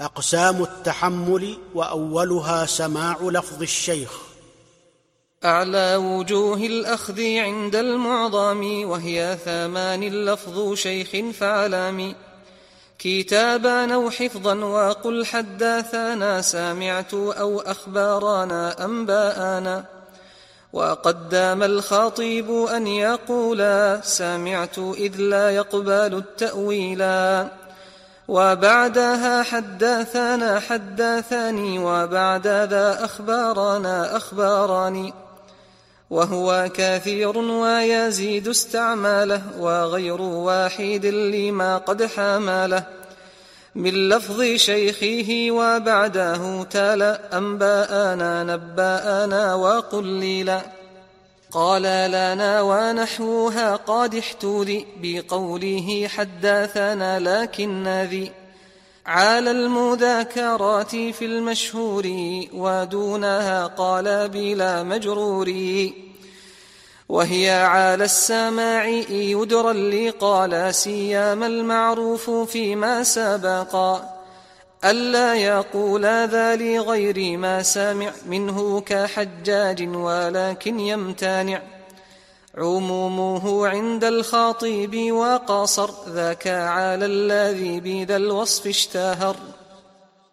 أقسام التحمل وأولها سماع لفظ الشيخ. أعلى وجوه الأخذ عند المعظم وهي ثمان لفظ شيخ فعلام. كتابا أو حفظا وقل حدثنا سامعت أو اخبارنا انباءنا وقدم الخطيب أن يقولا سمعت إذ لا يقبل التأويلا. وبعدها حدثنا حدثني وبعد ذا أخبارنا أخباراني وهو كثير ويزيد استعماله وغير واحد لما قد حمله من لفظ شيخه وبعده تلا أنباءنا نباءنا وقليلا قال لنا ونحوها قادحت ذي بقوله حدثنا لكن ذي على المذاكرات في المشهور ودونها قال بلا مجرور. وهي على السماع يدرى اللي قال سيام المعروف فيما سبقا ألا يقول ذا لغير ما سامع منه كحجاج ولكن يمتنع عمومه عند الخاطب وقصر ذاك على الذي بذا الوصف اشتهر.